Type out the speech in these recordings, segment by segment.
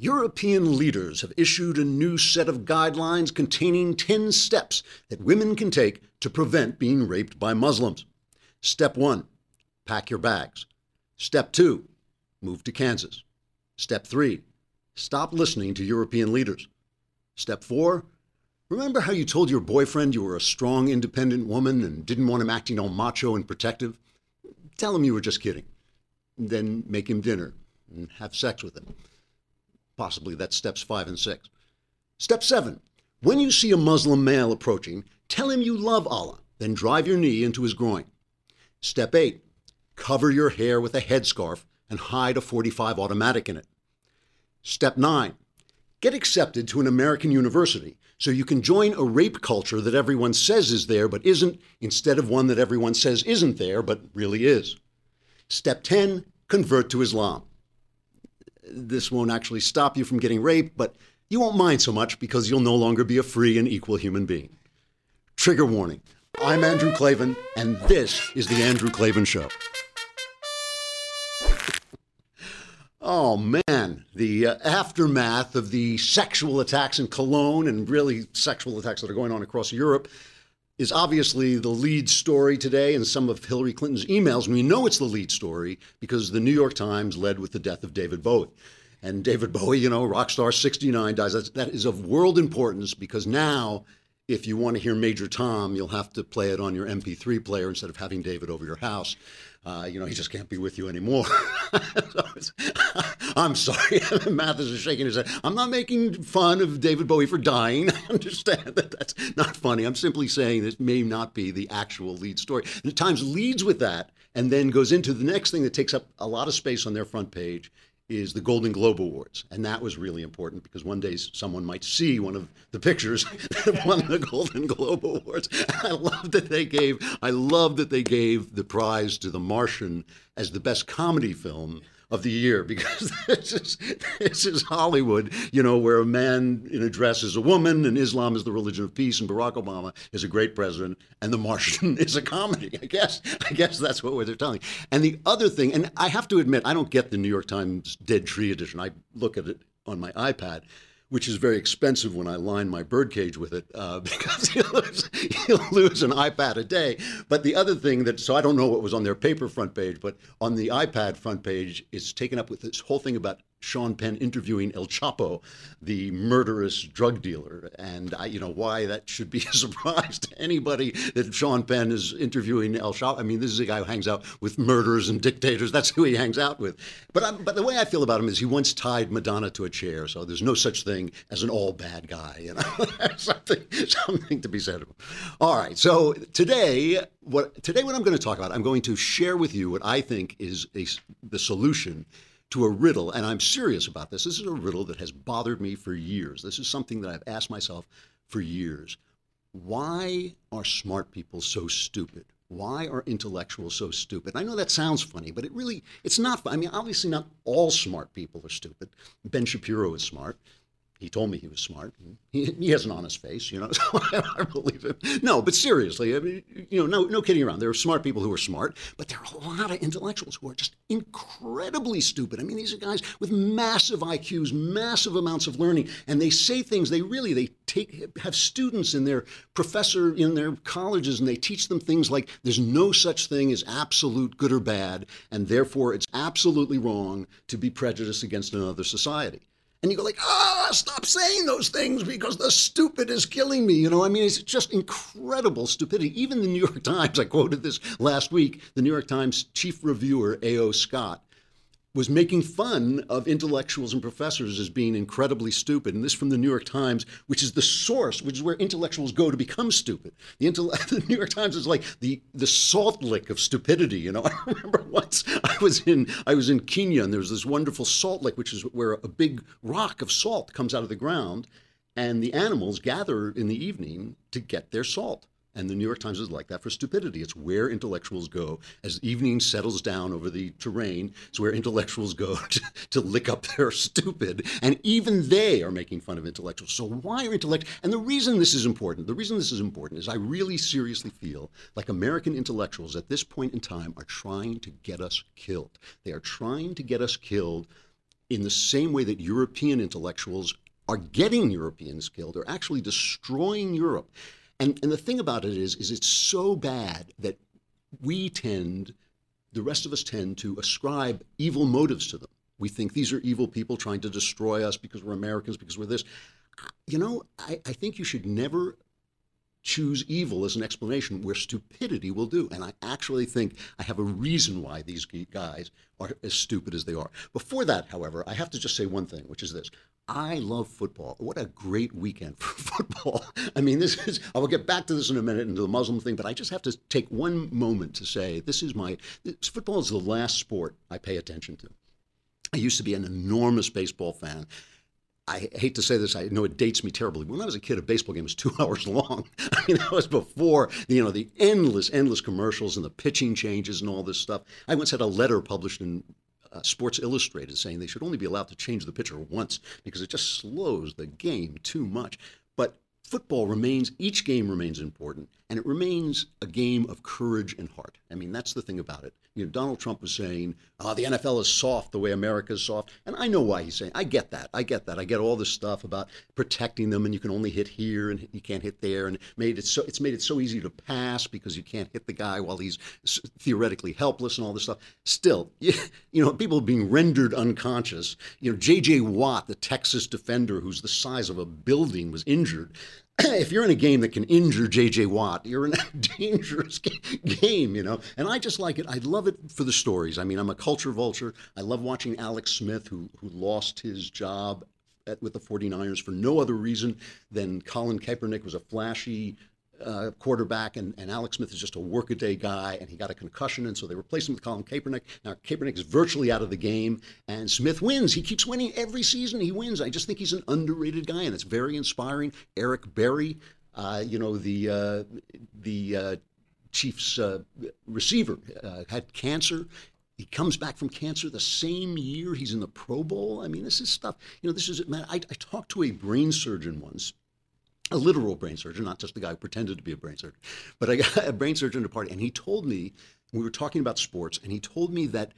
European leaders have issued a new set of guidelines containing 10 steps that women can take to prevent being raped by Muslims. Step 1 Pack your bags. Step 2 Move to Kansas. Step 3 Stop listening to European leaders. Step 4 Remember how you told your boyfriend you were a strong, independent woman and didn't want him acting all macho and protective? Tell him you were just kidding. Then make him dinner and have sex with him. Possibly that's steps five and six. Step seven when you see a Muslim male approaching, tell him you love Allah, then drive your knee into his groin. Step eight cover your hair with a headscarf and hide a 45 automatic in it. Step nine get accepted to an American university so you can join a rape culture that everyone says is there but isn't, instead of one that everyone says isn't there but really is. Step 10 convert to Islam this won't actually stop you from getting raped, but you won't mind so much because you'll no longer be a free and equal human being. Trigger warning I'm Andrew Klavan, and this is The Andrew Klavan Show. Oh man, the uh, aftermath of the sexual attacks in Cologne and really sexual attacks that are going on across Europe is obviously the lead story today in some of Hillary Clinton's emails. And we know it's the lead story because the New York Times led with the death of David Bowie. And David Bowie, you know, rock star 69 dies. That's, that is of world importance because now, if you want to hear Major Tom, you'll have to play it on your MP3 player instead of having David over your house. Uh, you know, he just can't be with you anymore. I'm sorry. Mathis is shaking his head. I'm not making fun of David Bowie for dying. I understand that that's not funny. I'm simply saying this may not be the actual lead story. At times leads with that and then goes into the next thing that takes up a lot of space on their front page is the Golden Globe Awards. And that was really important because one day someone might see one of the pictures that won the Golden Globe Awards. I love that they gave I love that they gave the prize to The Martian as the best comedy film of the year because this is this is Hollywood, you know, where a man in a dress is a woman and Islam is the religion of peace and Barack Obama is a great president and The Martian is a comedy. I guess I guess that's what they're telling. And the other thing, and I have to admit, I don't get the New York Times Dead Tree edition. I look at it on my iPad which is very expensive when I line my birdcage with it uh, because you'll lose, lose an iPad a day. But the other thing that, so I don't know what was on their paper front page, but on the iPad front page, it's taken up with this whole thing about Sean Penn interviewing El Chapo, the murderous drug dealer, and I, you know why that should be a surprise to anybody that Sean Penn is interviewing El Chapo. I mean, this is a guy who hangs out with murderers and dictators. That's who he hangs out with. But I'm, but the way I feel about him is he once tied Madonna to a chair, so there's no such thing as an all bad guy. You know, something something to be said. All right, so today what today what I'm going to talk about, I'm going to share with you what I think is a, the solution to a riddle, and I'm serious about this. This is a riddle that has bothered me for years. This is something that I've asked myself for years. Why are smart people so stupid? Why are intellectuals so stupid? I know that sounds funny, but it really it's not. I mean, obviously not all smart people are stupid. Ben Shapiro is smart he told me he was smart. He, he has an honest face, you know, so I, believe him. No, but seriously, I mean, you know, no, no kidding around. There are smart people who are smart, but there are a lot of intellectuals who are just incredibly stupid. I mean, these are guys with massive IQs, massive amounts of learning, and they say things. They really they take have students in their professor in their colleges, and they teach them things like there's no such thing as absolute good or bad, and therefore it's absolutely wrong to be prejudiced against another society and you go like, ah, stop saying those things because the stupid is killing me. You know, I mean, it's just incredible stupidity. Even the New York Times, I quoted this last week, the New York Times chief reviewer, A.O. Scott, was making fun of intellectuals and professors as being incredibly stupid. And this from the New York Times, which is the source, which is where intellectuals go to become stupid. The, the New York Times is like the, the salt lick of stupidity. You know, I remember once I was in I was in Kenya and there was this wonderful salt lick, which is where a big rock of salt comes out of the ground, and the animals gather in the evening to get their salt. And the New York Times is like that for stupidity. It's where intellectuals go as evening settles down over the terrain. It's where intellectuals go to, to lick up their stupid. And even they are making fun of intellectuals. So why are intellect? And the reason this is important, the reason this is important is I really seriously feel like American intellectuals at this point in time are trying to get us killed. They are trying to get us killed in the same way that European intellectuals are getting Europeans killed, are actually destroying Europe. And, and the thing about it is, is it's so bad that we tend, the rest of us tend to ascribe evil motives to them. We think these are evil people trying to destroy us because we're Americans, because we're this. You know, I, I think you should never choose evil as an explanation where stupidity will do. And I actually think I have a reason why these guys are as stupid as they are. Before that, however, I have to just say one thing, which is this. I love football. What a great weekend for football. I mean, this is, I will get back to this in a minute into the Muslim thing, but I just have to take one moment to say this is my, this, football is the last sport I pay attention to. I used to be an enormous baseball fan. I hate to say this, I know it dates me terribly. When I was a kid, a baseball game was two hours long. I mean, that was before you know the endless, endless commercials and the pitching changes and all this stuff. I once had a letter published in uh, Sports Illustrated saying they should only be allowed to change the pitcher once because it just slows the game too much. But football remains, each game remains important, and it remains a game of courage and heart. I mean, that's the thing about it. You know, Donald Trump was saying, oh, the NFL is soft the way America is soft. And I know why he's saying, I get that. I get that. I get all this stuff about protecting them and you can only hit here and you can't hit there. And made it so, it's made it so easy to pass because you can't hit the guy while he's theoretically helpless and all this stuff. Still, you, you know, people being rendered unconscious. You know, J.J. Watt, the Texas defender who's the size of a building, was injured. if you're in a game that can injure J.J. Watt, you're in a dangerous game, you know. And I just like it. I love it for the stories. I mean, I'm a culture vulture. I love watching Alex Smith, who who lost his job at, with the 49ers for no other reason than Colin Kaepernick was a flashy uh, quarterback, and, and Alex Smith is just a workaday guy, and he got a concussion, and so they replaced him with Colin Kaepernick. Now Kaepernick is virtually out of the game, and Smith wins. He keeps winning every season. He wins. I just think he's an underrated guy, and it's very inspiring. Eric Berry, uh, you know the uh, the uh, Chiefs uh, receiver, uh, had cancer. He comes back from cancer the same year he's in the Pro Bowl. I mean, this is stuff. You know, this is. Man, I, I talked to a brain surgeon once a literal brain surgeon, not just the guy who pretended to be a brain surgeon, but I got a brain surgeon a party, and he told me we were talking about sports, and he told me that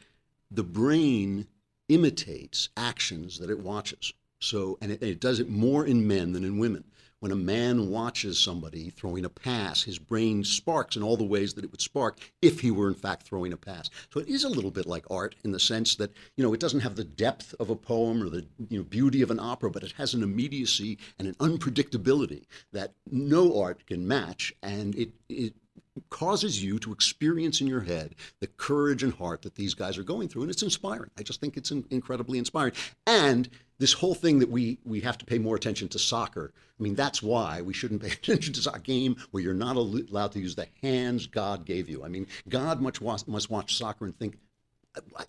the brain imitates actions that it watches. So, and it, it does it more in men than in women when a man watches somebody throwing a pass, his brain sparks in all the ways that it would spark if he were in fact throwing a pass. So it is a little bit like art in the sense that you know it doesn't have the depth of a poem or the you know beauty of an opera, but it has an immediacy and an unpredictability that no art can match, and it it causes you to experience in your head the courage and heart that these guys are going through and it's inspiring. I just think it's incredibly inspiring. And this whole thing that we we have to pay more attention to soccer i mean that's why we shouldn't pay attention to a game where you're not allowed to use the hands god gave you. I mean god much must watch soccer and think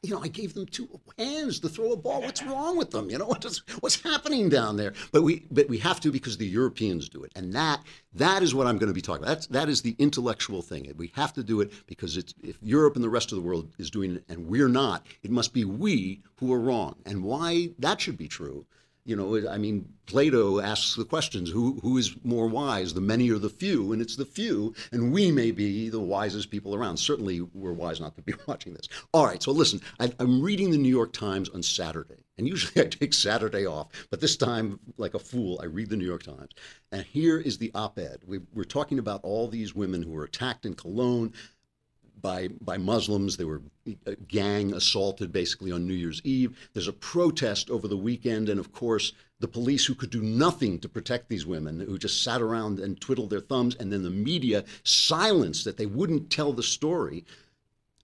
you know, I gave them two hands to throw a ball. What's wrong with them? You know, what is, what's happening down there? But we, but we have to because the Europeans do it, and that that is what I'm going to be talking about. That's that is the intellectual thing. We have to do it because it's if Europe and the rest of the world is doing it and we're not, it must be we who are wrong. And why that should be true you know, I mean, Plato asks the questions who, who is more wise, the many or the few? And it's the few, and we may be the wisest people around. Certainly, we're wise not to be watching this. All right, so listen, I, I'm reading the New York Times on Saturday, and usually I take Saturday off, but this time, like a fool, I read the New York Times. And here is the op ed. We, we're talking about all these women who were attacked in Cologne by by Muslims. They were uh, gang assaulted basically on New Year's Eve. There's a protest over the weekend, and of course, the police who could do nothing to protect these women, who just sat around and twiddled their thumbs, and then the media silenced that they wouldn't tell the story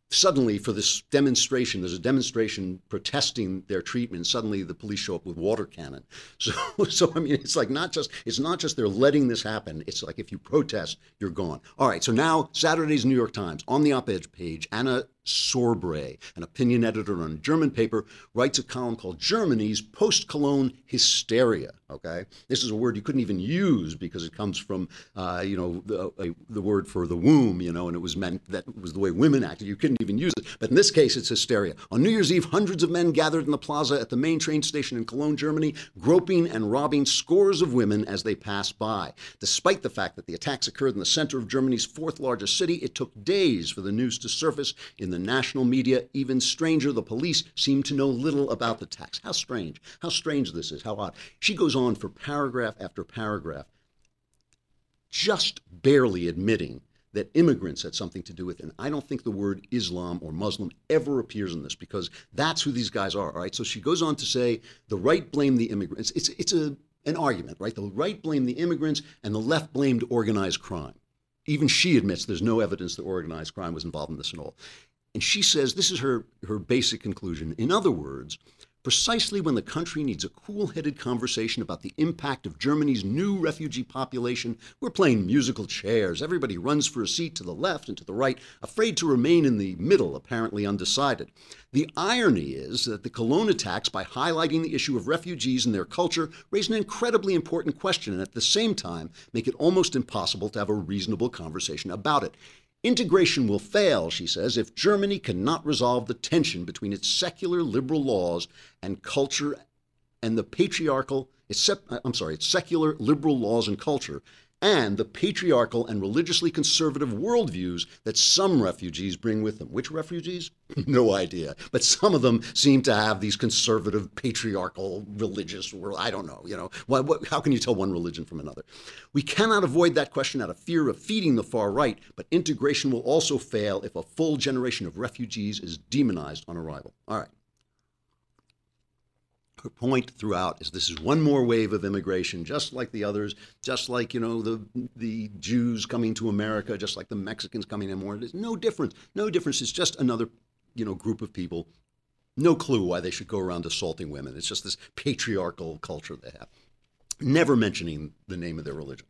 suddenly for this demonstration there's a demonstration protesting their treatment suddenly the police show up with water cannon. So so i mean it's like not just it's not just they're letting this happen it's like if you protest you're gone. All right so now saturday's new york times on the op-ed page anna Sauerbrey, an opinion editor on a German paper, writes a column called Germany's Post Cologne Hysteria. Okay, this is a word you couldn't even use because it comes from, uh, you know, the, the word for the womb, you know, and it was meant that was the way women acted. You couldn't even use it. But in this case, it's hysteria. On New Year's Eve, hundreds of men gathered in the plaza at the main train station in Cologne, Germany, groping and robbing scores of women as they passed by. Despite the fact that the attacks occurred in the center of Germany's fourth largest city, it took days for the news to surface in the the national media. Even stranger, the police seem to know little about the tax. How strange. How strange this is. How odd. She goes on for paragraph after paragraph, just barely admitting that immigrants had something to do with it. And I don't think the word Islam or Muslim ever appears in this because that's who these guys are. All right. So she goes on to say the right blame the immigrants. It's it's a an argument, right? The right blamed the immigrants and the left blamed organized crime. Even she admits there's no evidence that organized crime was involved in this at all. And she says this is her, her basic conclusion. In other words, precisely when the country needs a cool headed conversation about the impact of Germany's new refugee population, we're playing musical chairs. Everybody runs for a seat to the left and to the right, afraid to remain in the middle, apparently undecided. The irony is that the Cologne attacks, by highlighting the issue of refugees and their culture, raise an incredibly important question and at the same time make it almost impossible to have a reasonable conversation about it. Integration will fail, she says, if Germany cannot resolve the tension between its secular liberal laws and culture and the patriarchal, I'm sorry, its secular liberal laws and culture and the patriarchal and religiously conservative worldviews that some refugees bring with them. Which refugees? no idea. But some of them seem to have these conservative, patriarchal, religious world. I don't know. You know, what, how can you tell one religion from another? We cannot avoid that question out of fear of feeding the far right, but integration will also fail if a full generation of refugees is demonized on arrival. All right point throughout is this is one more wave of immigration, just like the others, just like you know the the Jews coming to America, just like the Mexicans coming in more. There's no difference. No difference. It's just another you know group of people. No clue why they should go around assaulting women. It's just this patriarchal culture they have. Never mentioning the name of their religion.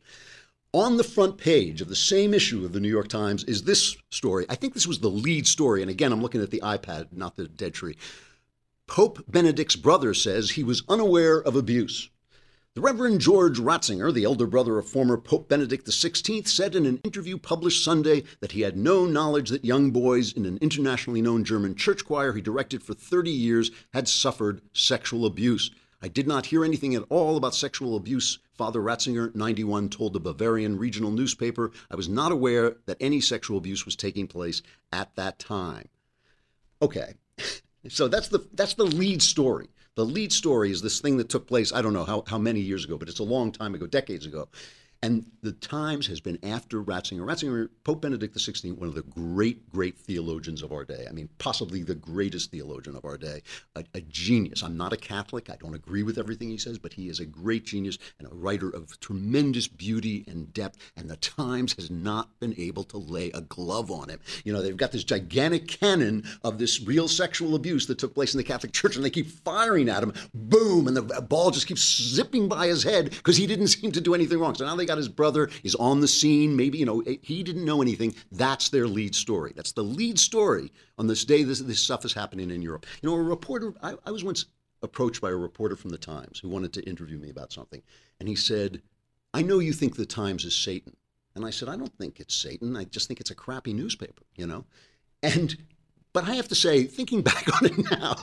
On the front page of the same issue of the New York Times is this story. I think this was the lead story. And again, I'm looking at the iPad, not the dead tree. Pope Benedict's brother says he was unaware of abuse. The Reverend George Ratzinger, the elder brother of former Pope Benedict XVI, said in an interview published Sunday that he had no knowledge that young boys in an internationally known German church choir he directed for 30 years had suffered sexual abuse. I did not hear anything at all about sexual abuse, Father Ratzinger, 91, told the Bavarian regional newspaper. I was not aware that any sexual abuse was taking place at that time. Okay, so that's the that's the lead story. The lead story is this thing that took place, I don't know how, how many years ago, but it's a long time ago, decades ago. And the Times has been after Ratzinger. Ratzinger, Pope Benedict XVI, one of the great, great theologians of our day. I mean, possibly the greatest theologian of our day. A, a, genius. I'm not a Catholic. I don't agree with everything he says, but he is a great genius and a writer of tremendous beauty and depth. And the Times has not been able to lay a glove on him. You know, they've got this gigantic cannon of this real sexual abuse that took place in the Catholic Church, and they keep firing at him. Boom! And the ball just keeps zipping by his head because he didn't seem to do anything wrong. So now they got his brother is on the scene. Maybe, you know, he didn't know anything. That's their lead story. That's the lead story on this day this, this stuff is happening in Europe. You know, a reporter, I, I was once approached by a reporter from the Times who wanted to interview me about something. And he said, I know you think the Times is Satan. And I said, I don't think it's Satan. I just think it's a crappy newspaper, you know? And but I have to say, thinking back on it now,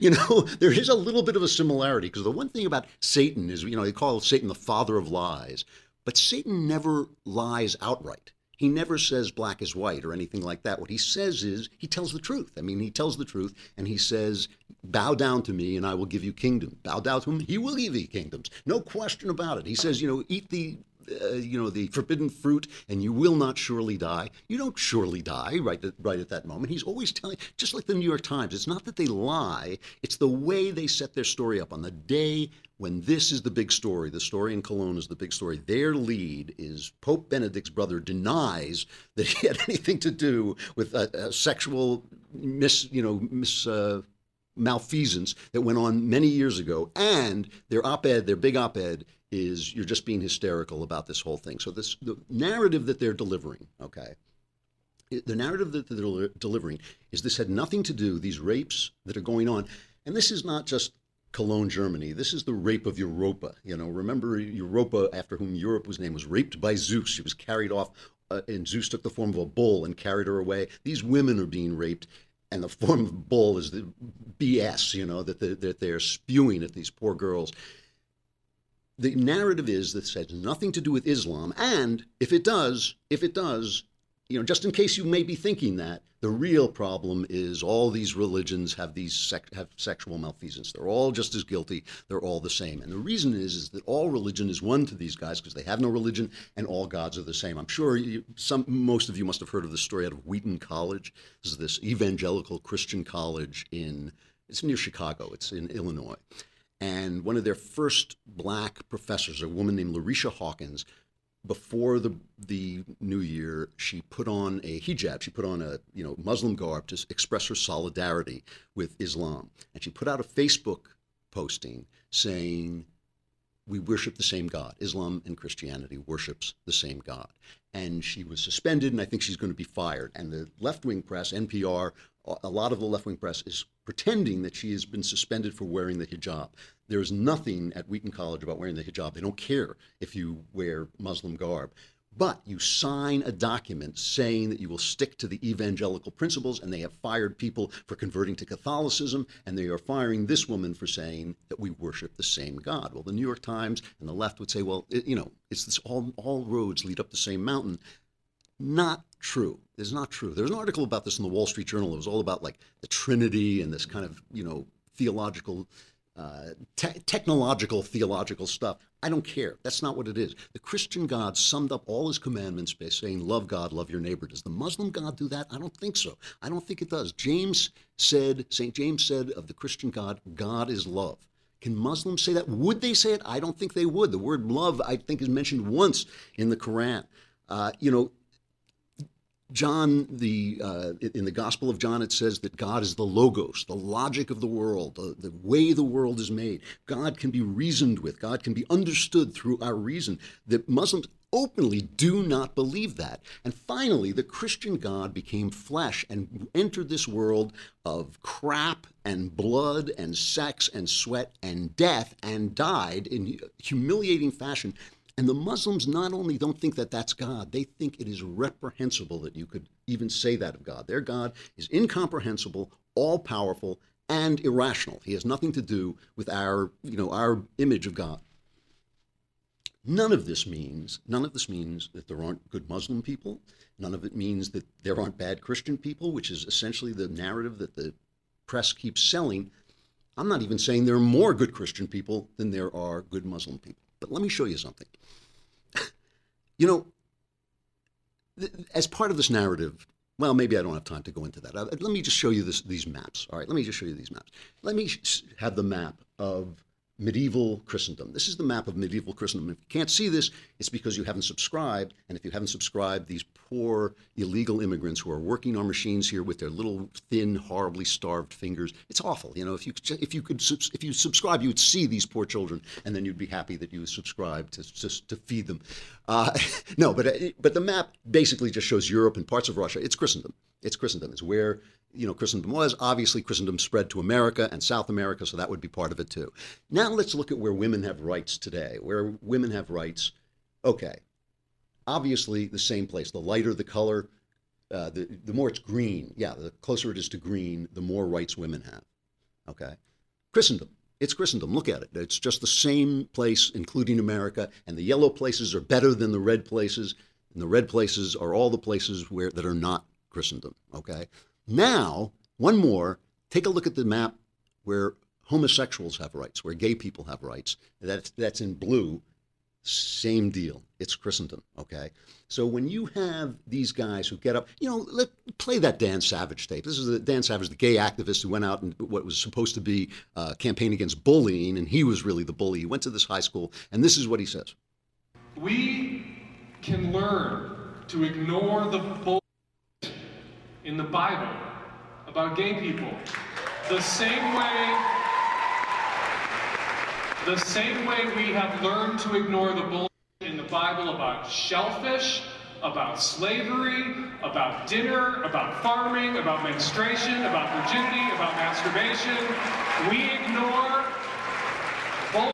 you know, there is a little bit of a similarity because the one thing about Satan is, you know, they call Satan the father of lies. But Satan never lies outright. He never says black is white or anything like that. What he says is he tells the truth. I mean, he tells the truth and he says, Bow down to me and I will give you kingdom. Bow down to him, he will give you kingdoms. No question about it. He says, you know, eat the uh, you know, the forbidden fruit, and you will not surely die. You don't surely die right at, right at that moment. He's always telling, just like the New York Times, it's not that they lie, it's the way they set their story up. On the day when this is the big story, the story in Cologne is the big story, their lead is Pope Benedict's brother denies that he had anything to do with a, a sexual mis, you know, mis. Uh, malfeasance that went on many years ago, and their op-ed, their big op-ed, is you're just being hysterical about this whole thing. So this the narrative that they're delivering, okay, the narrative that they're delivering is this had nothing to do these rapes that are going on, and this is not just Cologne, Germany. This is the rape of Europa. You know, remember Europa, after whom Europe was named, was raped by Zeus. She was carried off, uh, and Zeus took the form of a bull and carried her away. These women are being raped, and the form of bull is the BS. You know that, that they're spewing at these poor girls the narrative is this has nothing to do with Islam, and if it does, if it does, you know, just in case you may be thinking that, the real problem is all these religions have these have sexual malfeasance. They're all just as guilty. They're all the same. And the reason is is that all religion is one to these guys because they have no religion and all gods are the same. I'm sure you, some most of you must have heard of the story out of Wheaton College. This is this evangelical Christian college in it's near Chicago. It's in Illinois. And one of their first black professors, a woman named Larycia Hawkins, before the the new year, she put on a hijab. She put on a you know Muslim garb to express her solidarity with Islam, and she put out a Facebook posting saying, "We worship the same God. Islam and Christianity worships the same God." And she was suspended, and I think she's going to be fired. And the left wing press, NPR, a lot of the left wing press is pretending that she has been suspended for wearing the hijab. There's nothing at Wheaton College about wearing the hijab. They don't care if you wear Muslim garb. But you sign a document saying that you will stick to the evangelical principles, and they have fired people for converting to Catholicism, and they are firing this woman for saying that we worship the same God. Well, the New York Times and the left would say, well, it, you know, it's this all all roads lead up the same mountain. Not true. It's not true. There's an article about this in the Wall Street Journal. It was all about like the Trinity and this kind of you know theological, uh, te- technological theological stuff. I don't care. That's not what it is. The Christian God summed up all his commandments by saying, "Love God, love your neighbor." Does the Muslim God do that? I don't think so. I don't think it does. James said, Saint James said of the Christian God, "God is love." Can Muslims say that? Would they say it? I don't think they would. The word love, I think, is mentioned once in the Quran. Uh, you know, John, the uh, in the Gospel of John, it says that God is the logos, the logic of the world, the, the way the world is made. God can be reasoned with. God can be understood through our reason. That Muslims openly do not believe that. And finally, the Christian God became flesh and entered this world of crap and blood and sex and sweat and death and died in humiliating fashion and the Muslims not only don't think that that's God, they think it is reprehensible that you could even say that of God. Their God is incomprehensible, all powerful, and irrational. He has nothing to do with our, you know, our image of God. None of this means, none of this means that there aren't good Muslim people. None of it means that there aren't bad Christian people, which is essentially the narrative that the press keeps selling. I'm not even saying there are more good Christian people than there are good Muslim people. But let me show you something. you know, th- as part of this narrative, well, maybe I don't have time to go into that. Uh, let me just show you this, these maps. All right, let me just show you these maps. Let me sh- have the map of medieval Christendom. This is the map of medieval Christendom. If you can't see this, it's because you haven't subscribed. And if you haven't subscribed, these poor illegal immigrants who are working on machines here with their little thin, horribly starved fingers, it's awful. You know, if you if you could if you subscribe, you would see these poor children, and then you'd be happy that you subscribed to to, to feed them. Uh, no, but uh, but the map basically just shows Europe and parts of Russia. It's Christendom. It's Christendom. It's where you know Christendom was. Obviously, Christendom spread to America and South America, so that would be part of it too. Now let's look at where women have rights today. Where women have rights, okay. Obviously, the same place. The lighter the color, uh, the the more it's green. Yeah, the closer it is to green, the more rights women have. Okay, Christendom. It's Christendom. Look at it. It's just the same place, including America, and the yellow places are better than the red places, and the red places are all the places where that are not Christendom. Okay. Now, one more. Take a look at the map where homosexuals have rights, where gay people have rights. That's that's in blue. Same deal. It's Christendom. Okay. So when you have these guys who get up, you know, let play that Dan Savage tape. This is the Dan Savage, the gay activist who went out and what was supposed to be uh, a campaign against bullying, and he was really the bully. He went to this high school, and this is what he says. We can learn to ignore the bull in the Bible about gay people. The same way the same way we have learned to ignore the bull in the Bible about shellfish, about slavery, about dinner, about farming, about menstruation, about virginity, about masturbation. We ignore bull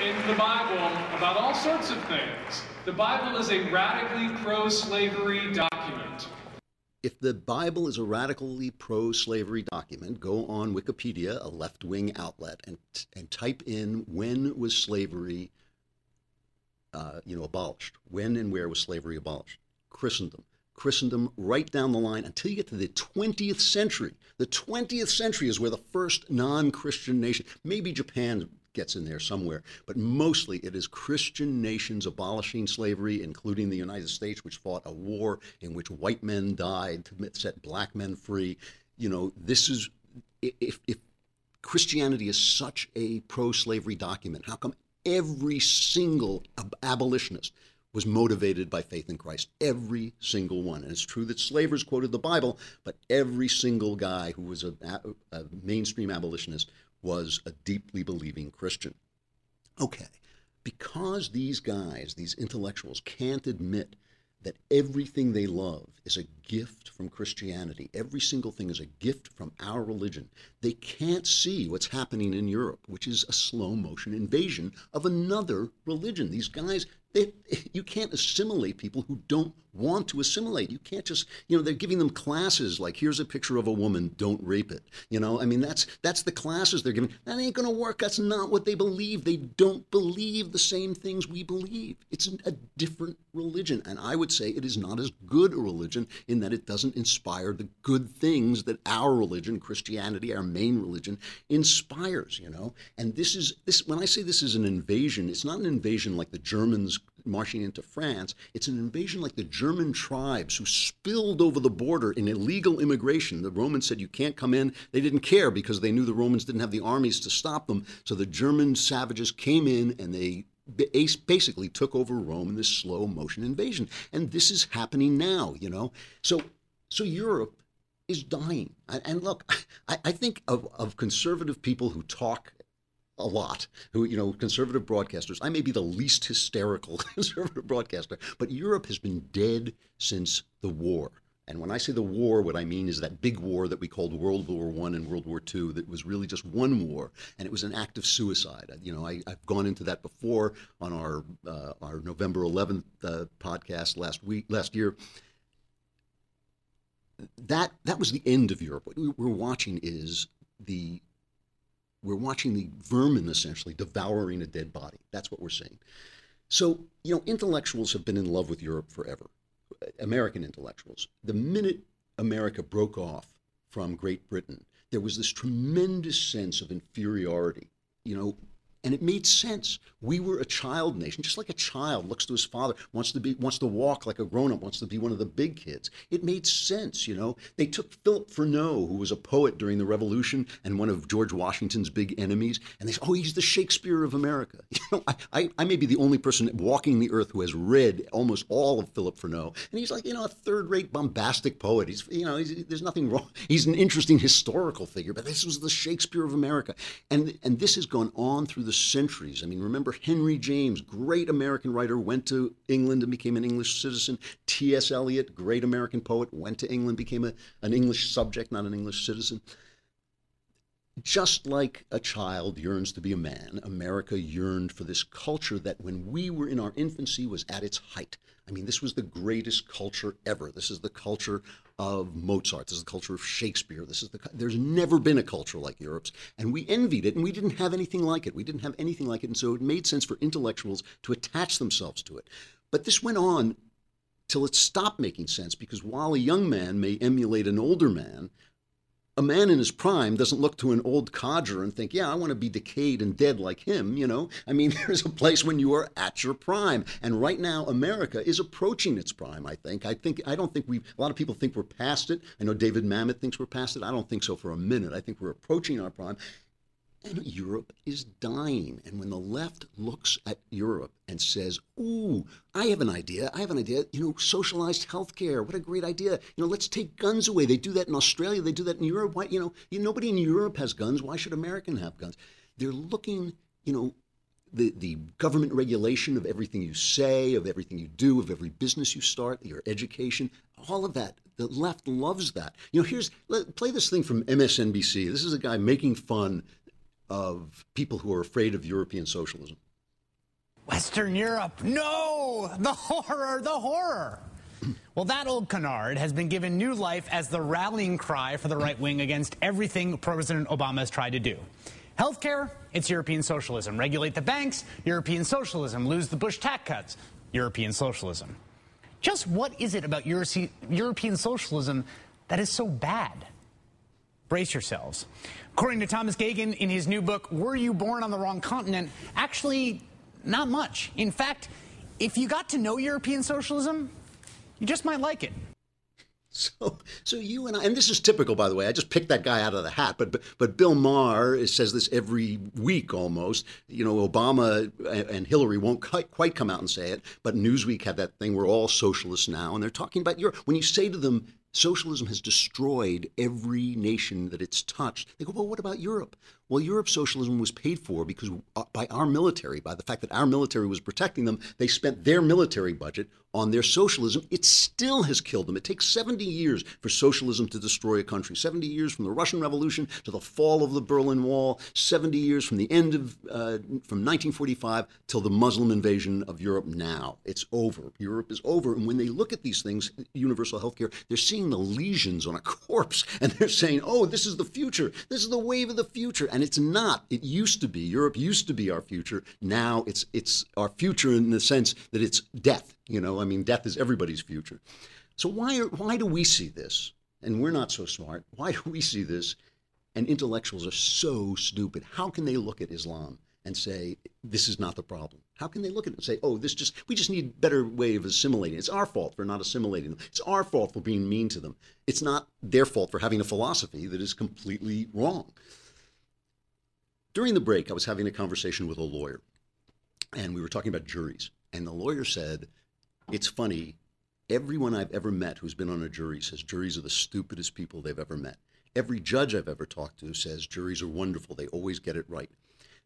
in the Bible about all sorts of things. The Bible is a radically pro-slavery document. If the Bible is a radically pro slavery document, go on Wikipedia, a left wing outlet, and, and type in when was slavery uh, you know, abolished? When and where was slavery abolished? Christendom. Christendom right down the line until you get to the 20th century. The 20th century is where the first non Christian nation, maybe Japan gets in there somewhere, but mostly it is Christian nations abolishing slavery, including the United States, which fought a war in which white men died to set black men free. You know, this is, if, if Christianity is such a pro slavery document, how come every single abolitionist was motivated by faith in Christ. Every single one. And it's true that slavers quoted the Bible, but every single guy who was a, a mainstream abolitionist was a deeply believing Christian. Okay, because these guys, these intellectuals, can't admit that everything they love is a gift from Christianity. Every single thing is a gift from our religion. They can't see what's happening in Europe, which is a slow motion invasion of another religion. These guys, they, you can't assimilate people who don't want to assimilate. You can't just, you know, they're giving them classes like here's a picture of a woman, don't rape it. You know, I mean that's that's the classes they're giving. That ain't going to work. That's not what they believe. They don't believe the same things we believe. It's a different religion, and I would say it is not as good a religion in that it doesn't inspire the good things that our religion, Christianity, our main religion, inspires. You know, and this is this. When I say this is an invasion, it's not an invasion like the Germans marching into France. It's an invasion like the German tribes who spilled over the border in illegal immigration. The Romans said you can't come in. They didn't care because they knew the Romans didn't have the armies to stop them. So the German savages came in and they basically took over Rome in this slow motion invasion. And this is happening now, you know. So so Europe is dying. And look, I, think of, of conservative people who talk a lot who you know conservative broadcasters. I may be the least hysterical conservative broadcaster but europe has been dead since the war. And when i say the war what i mean is that big war that we called world war one and world war two that was really just one war and it was an act of suicide. You know I, have gone into that before on our uh, our november 11th uh, podcast last week last year. That that was the end of europe. What we're watching is the we're watching the vermin essentially devouring a dead body. That's what we're seeing. So, you know, intellectuals have been in love with Europe forever, American intellectuals. The minute America broke off from Great Britain, there was this tremendous sense of inferiority. You know, and it made sense. We were a child nation, just like a child looks to his father, wants to be, wants to walk like a grown up, wants to be one of the big kids. It made sense, you know. They took Philip Freneau, who was a poet during the Revolution and one of George Washington's big enemies, and they said, "Oh, he's the Shakespeare of America." You know, I, I, I may be the only person walking the earth who has read almost all of Philip Freneau, and he's like, you know, a third-rate bombastic poet. He's, you know, he's, there's nothing wrong. He's an interesting historical figure, but this was the Shakespeare of America, and and this has gone on through the the centuries. I mean, remember Henry James, great American writer, went to England and became an English citizen. T.S. Eliot, great American poet, went to England, became a, an English subject, not an English citizen. Just like a child yearns to be a man, America yearned for this culture that when we were in our infancy was at its height. I mean, this was the greatest culture ever. This is the culture of Mozart. This is the culture of Shakespeare. This is the there's never been a culture like Europe's, and we envied it, and we didn't have anything like it. We didn't have anything like it, and so it made sense for intellectuals to attach themselves to it. But this went on till it stopped making sense because while a young man may emulate an older man, a man in his prime doesn't look to an old codger and think, yeah, I want to be decayed and dead like him, you know? I mean, there's a place when you are at your prime. And right now, America is approaching its prime, I think. I think I don't think we a lot of people think we're past it. I know David Mamet thinks we're past it. I don't think so for a minute. I think we're approaching our prime. And Europe is dying. And when the left looks at Europe and says, Ooh, I have an idea. I have an idea. You know, socialized healthcare. What a great idea. You know, let's take guns away. They do that in Australia. They do that in Europe. Why, you know, nobody in Europe has guns. Why should American have guns? They're looking, you know, the, the government regulation of everything you say, of everything you do, of every business you start, your education, all of that. The left loves that. You know, here's let, play this thing from MSNBC. This is a guy making fun of people who are afraid of European socialism? Western Europe, no! The horror, the horror! Well, that old canard has been given new life as the rallying cry for the right wing against everything President Obama has tried to do. Healthcare, it's European socialism. Regulate the banks, European socialism. Lose the Bush tax cuts, European socialism. Just what is it about European socialism that is so bad? Brace yourselves. According to Thomas Geoghegan in his new book, Were You Born on the Wrong Continent? Actually, not much. In fact, if you got to know European socialism, you just might like it. So, so you and I, and this is typical, by the way. I just picked that guy out of the hat, but but, but Bill Maher says this every week almost. You know, Obama and Hillary won't quite come out and say it, but Newsweek had that thing. We're all socialists now, and they're talking about Europe. When you say to them, socialism has destroyed every nation that it's touched. They go, well, what about Europe? Well, Europe's socialism was paid for because uh, by our military, by the fact that our military was protecting them, they spent their military budget on their socialism. It still has killed them. It takes 70 years for socialism to destroy a country. 70 years from the Russian Revolution to the fall of the Berlin Wall. 70 years from the end of uh, from 1945 till the Muslim invasion of Europe. Now it's over. Europe is over. And when they look at these things, universal health care, they're seeing the lesions on a corpse, and they're saying, "Oh, this is the future. This is the wave of the future." And it's not. It used to be. Europe used to be our future. Now it's it's our future in the sense that it's death. You know, I mean, death is everybody's future. So why are, why do we see this? And we're not so smart. Why do we see this? And intellectuals are so stupid. How can they look at Islam and say this is not the problem? How can they look at it and say, "Oh, this just we just need better way of assimilating"? It's our fault for not assimilating them. It's our fault for being mean to them. It's not their fault for having a philosophy that is completely wrong. During the break, I was having a conversation with a lawyer, and we were talking about juries. And the lawyer said, It's funny, everyone I've ever met who's been on a jury says juries are the stupidest people they've ever met. Every judge I've ever talked to says juries are wonderful, they always get it right.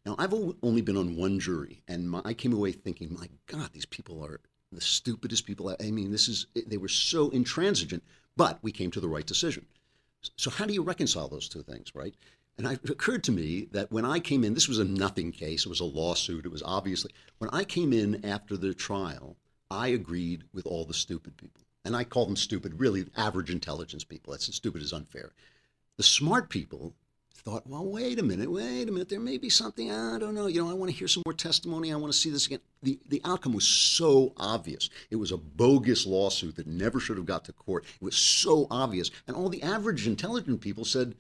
Now, I've only been on one jury, and my, I came away thinking, my God, these people are the stupidest people. I mean, this is, they were so intransigent, but we came to the right decision. So, how do you reconcile those two things, right? And it occurred to me that when I came in, this was a nothing case, it was a lawsuit, it was obviously, when I came in after the trial, I agreed with all the stupid people. And I call them stupid, really average intelligence people. That's stupid is unfair. The smart people thought, well, wait a minute, wait a minute, there may be something, I don't know, you know, I want to hear some more testimony, I want to see this again. The, the outcome was so obvious. It was a bogus lawsuit that never should have got to court. It was so obvious. And all the average intelligent people said,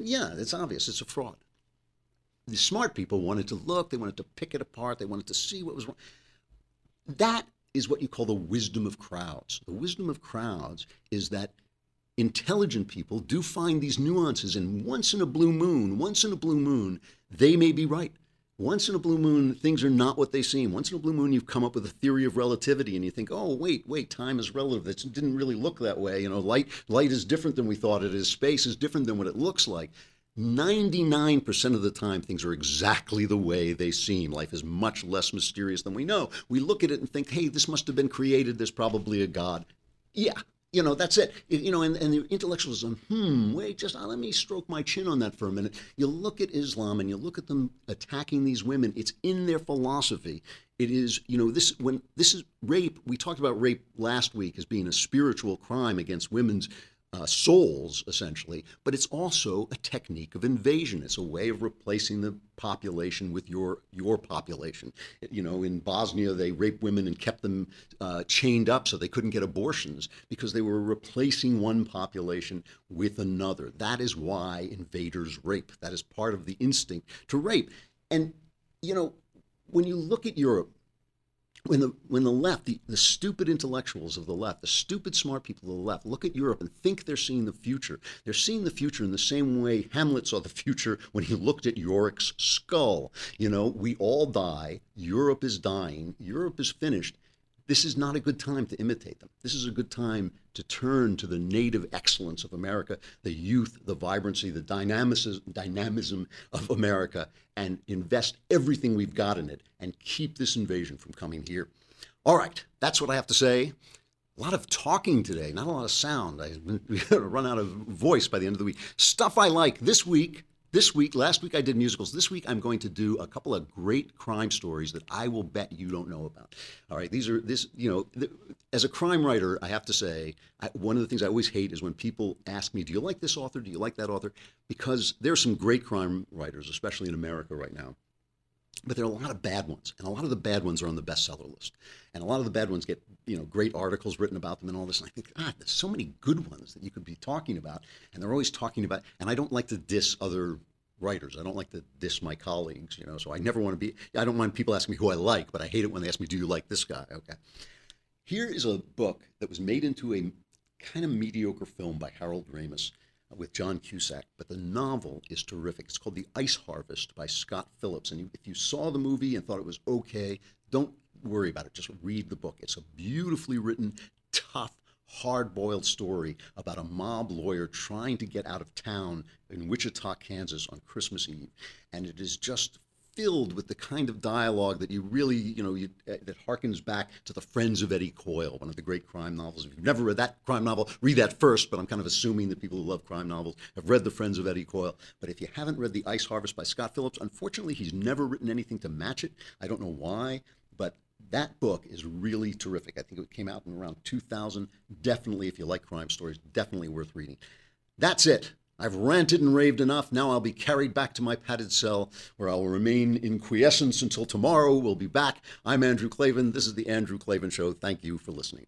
yeah, it's obvious. It's a fraud. The smart people wanted to look, they wanted to pick it apart, they wanted to see what was wrong. That is what you call the wisdom of crowds. The wisdom of crowds is that intelligent people do find these nuances, and once in a blue moon, once in a blue moon, they may be right. Once in a blue moon, things are not what they seem. Once in a blue moon, you've come up with a theory of relativity, and you think, "Oh, wait, wait, time is relative. It didn't really look that way. You know, light light is different than we thought it is. Space is different than what it looks like." 99% of the time, things are exactly the way they seem. Life is much less mysterious than we know. We look at it and think, hey, this must have been created. There's probably a God. Yeah, you know, that's it. You know, and, and the intellectualism, hmm, wait, just uh, let me stroke my chin on that for a minute. You look at Islam and you look at them attacking these women, it's in their philosophy. It is, you know, this when this is rape, we talked about rape last week as being a spiritual crime against women's uh, souls, essentially, but it's also a technique of invasion. It's a way of replacing the population with your your population. You know, in Bosnia, they raped women and kept them uh, chained up so they couldn't get abortions because they were replacing one population with another. That is why invaders rape. That is part of the instinct to rape. And you know, when you look at Europe, when the when the left, the, the stupid intellectuals of the left, the stupid smart people of the left, look at Europe and think they're seeing the future. They're seeing the future in the same way Hamlet saw the future when he looked at Yorick's skull. You know, we all die. Europe is dying. Europe is finished. This is not a good time to imitate them. This is a good time to turn to the native excellence of America, the youth, the vibrancy, the dynamism, dynamism of America, and invest everything we've got in it and keep this invasion from coming here. All right, that's what I have to say. A lot of talking today, not a lot of sound. I'm going to run out of voice by the end of the week. Stuff I like this week this week, last week I did musicals. This week I'm going to do a couple of great crime stories that I will bet you don't know about. All right, these are this, you know, th- as a crime writer, I have to say, I, one of the things I always hate is when people ask me, "Do you like this author? Do you like that author?" Because there are some great crime writers, especially in America right now. But there are a lot of bad ones, and a lot of the bad ones are on the bestseller list, and a lot of the bad ones get you know great articles written about them and all this. And I think, ah, there's so many good ones that you could be talking about, and they're always talking about. And I don't like to diss other writers. I don't like to diss my colleagues, you know. So I never want to be. I don't mind people asking me who I like, but I hate it when they ask me, "Do you like this guy?" Okay. Here is a book that was made into a kind of mediocre film by Harold Ramis with John Cusack, but the novel is terrific. It's called The Ice Harvest by Scott Phillips. And if you saw the movie and thought it was okay, don't worry about it. Just read the book. It's a beautifully written, tough, hard boiled story about a mob lawyer trying to get out of town in Wichita, Kansas on Christmas Eve. And it is just filled with the kind of dialogue that you really, you know, you, uh, that harkens back to the Friends of Eddie Coyle, one of the great crime novels. If you've never read that crime novel, read that first. But I'm kind of assuming that people who love crime novels have read the Friends of Eddie Coyle. But if you haven't read The Ice Harvest by Scott Phillips, unfortunately, he's never written anything to match it. I don't know why, but that book is really terrific. I think it came out in around 2000. Definitely, if you like crime stories, definitely worth reading. That's it. I've ranted and raved enough. Now I'll be carried back to my padded cell where I will remain in quiescence until tomorrow. We'll be back. I'm Andrew Klavan. This is The Andrew Klavan Show. Thank you for listening.